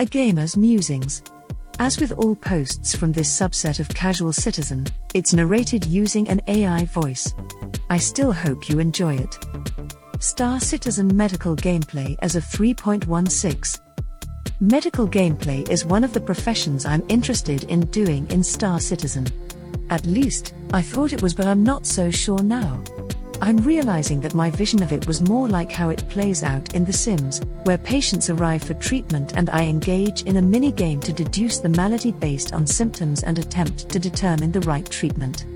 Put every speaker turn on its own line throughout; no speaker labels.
A gamer's musings. As with all posts from this subset of casual citizen, it's narrated using an AI voice. I still hope you enjoy it. Star Citizen Medical Gameplay as of 3.16. Medical gameplay is one of the professions I'm interested in doing in Star Citizen. At least, I thought it was, but I'm not so sure now. I'm realizing that my vision of it was more like how it plays out in The Sims, where patients arrive for treatment and I engage in a mini game to deduce the malady based on symptoms and attempt to determine the right treatment.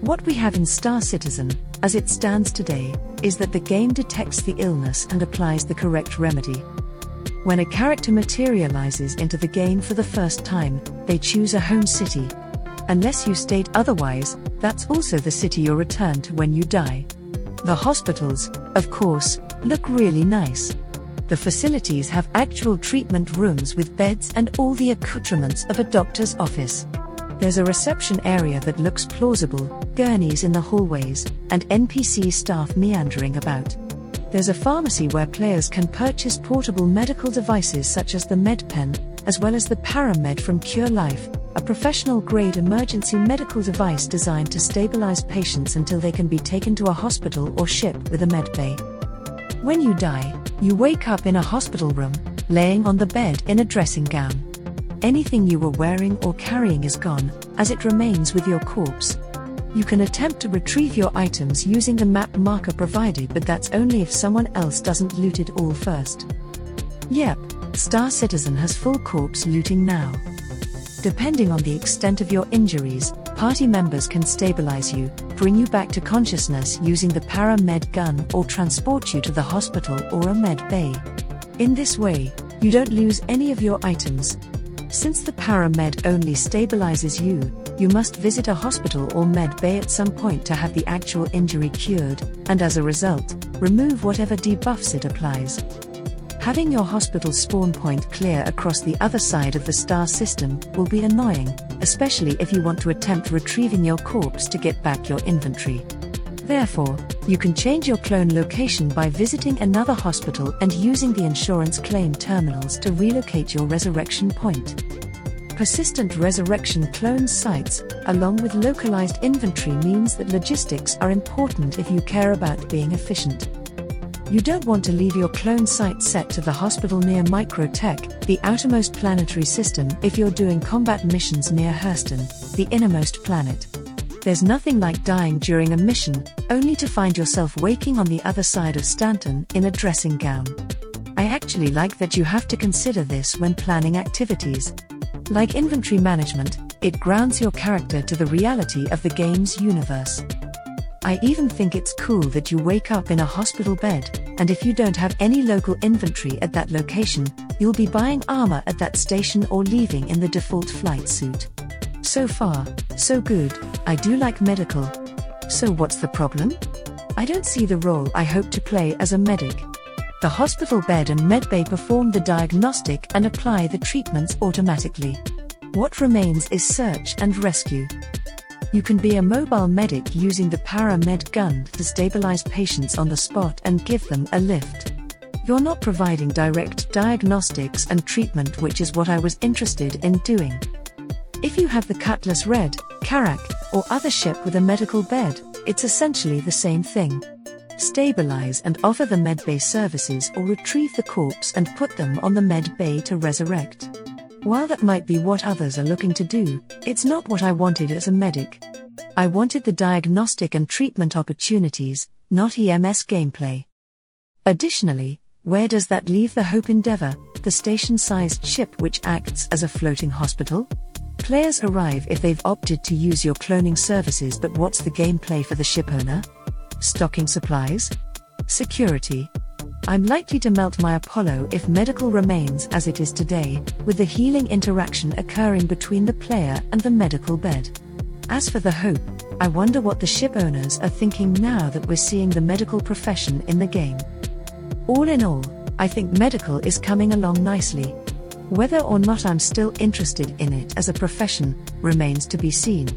What we have in Star Citizen, as it stands today, is that the game detects the illness and applies the correct remedy. When a character materializes into the game for the first time, they choose a home city. Unless you state otherwise, that's also the city you're returned to when you die. The hospitals, of course, look really nice. The facilities have actual treatment rooms with beds and all the accoutrements of a doctor's office. There's a reception area that looks plausible, gurneys in the hallways, and NPC staff meandering about. There's a pharmacy where players can purchase portable medical devices such as the MedPen, as well as the Paramed from CureLife, a professional grade emergency medical device designed to stabilize patients until they can be taken to a hospital or ship with a medbay. When you die, you wake up in a hospital room, laying on the bed in a dressing gown. Anything you were wearing or carrying is gone, as it remains with your corpse. You can attempt to retrieve your items using the map marker provided, but that's only if someone else doesn't loot it all first. Yep, Star Citizen has full corpse looting now. Depending on the extent of your injuries, party members can stabilize you, bring you back to consciousness using the paramed gun, or transport you to the hospital or a med bay. In this way, you don't lose any of your items. Since the paramed only stabilizes you, you must visit a hospital or med bay at some point to have the actual injury cured, and as a result, remove whatever debuffs it applies. Having your hospital spawn point clear across the other side of the star system will be annoying, especially if you want to attempt retrieving your corpse to get back your inventory. Therefore, you can change your clone location by visiting another hospital and using the insurance claim terminals to relocate your resurrection point. Persistent resurrection clone sites, along with localized inventory, means that logistics are important if you care about being efficient. You don't want to leave your clone site set to the hospital near Microtech, the outermost planetary system, if you're doing combat missions near Hurston, the innermost planet. There's nothing like dying during a mission, only to find yourself waking on the other side of Stanton in a dressing gown. I actually like that you have to consider this when planning activities. Like inventory management, it grounds your character to the reality of the game's universe. I even think it's cool that you wake up in a hospital bed, and if you don't have any local inventory at that location, you'll be buying armor at that station or leaving in the default flight suit. So far, so good, I do like medical. So what's the problem? I don't see the role I hope to play as a medic. The hospital bed and medbay perform the diagnostic and apply the treatments automatically. What remains is search and rescue. You can be a mobile medic using the Paramed gun to stabilize patients on the spot and give them a lift. You're not providing direct diagnostics and treatment, which is what I was interested in doing. If you have the Cutlass Red, Carrack, or other ship with a medical bed, it's essentially the same thing. Stabilize and offer the medbay services or retrieve the corpse and put them on the medbay to resurrect. While that might be what others are looking to do, it's not what I wanted as a medic. I wanted the diagnostic and treatment opportunities, not EMS gameplay. Additionally, where does that leave the Hope Endeavour, the station sized ship which acts as a floating hospital? Players arrive if they've opted to use your cloning services, but what's the gameplay for the ship owner? Stocking supplies? Security? I'm likely to melt my Apollo if medical remains as it is today, with the healing interaction occurring between the player and the medical bed. As for the hope, I wonder what the ship owners are thinking now that we're seeing the medical profession in the game. All in all, I think medical is coming along nicely. Whether or not I'm still interested in it as a profession remains to be seen.